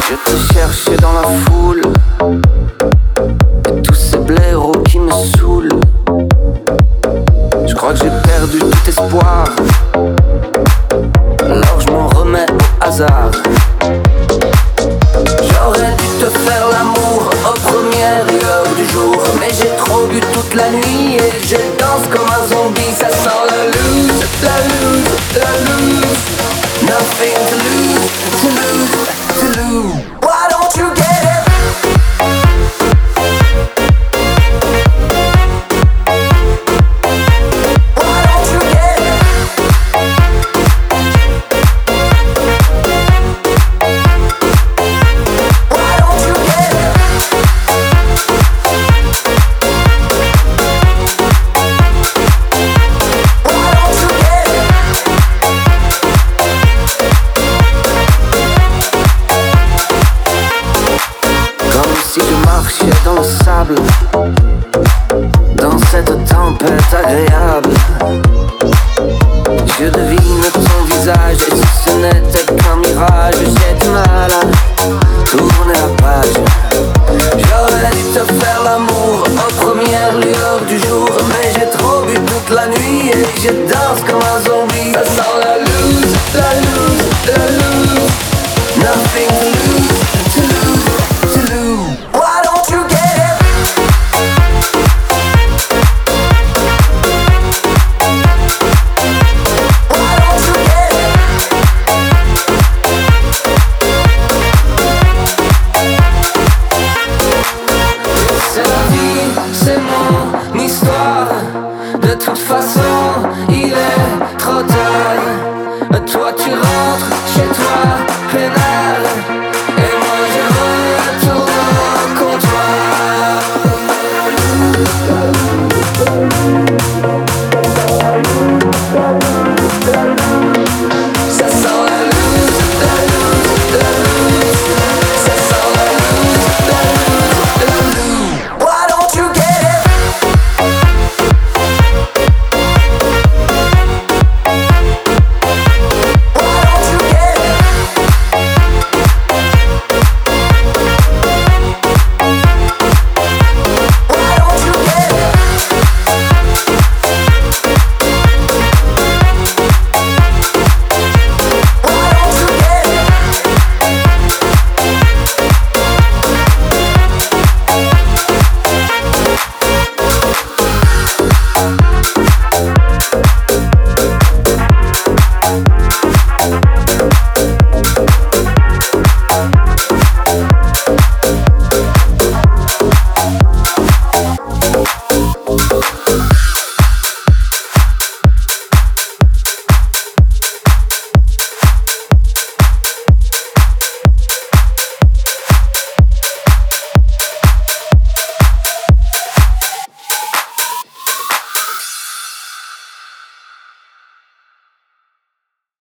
Je te cherchais dans la foule. Et tous ces blaireaux qui me saoulent. Je crois que j'ai perdu tout espoir. Alors je m'en remets au hasard. J'aurais dû te faire l'amour aux premières lueurs du jour. Mais j'ai trop bu toute la nuit et je danse comme un zombie. Ça sent la loose, la loose, la loose. Nothing to lose, to lose, dans cette tempête agréable. Je devine ton visage et si ce n'était qu'un mirage, j'ai du mal à tourner la page. J'aurais dû te faire l'amour aux premières lueurs du jour, mais j'ai trop bu toute la nuit et je danse comme un zoo. toute façon, il est trop tard. Toi, tu rêves.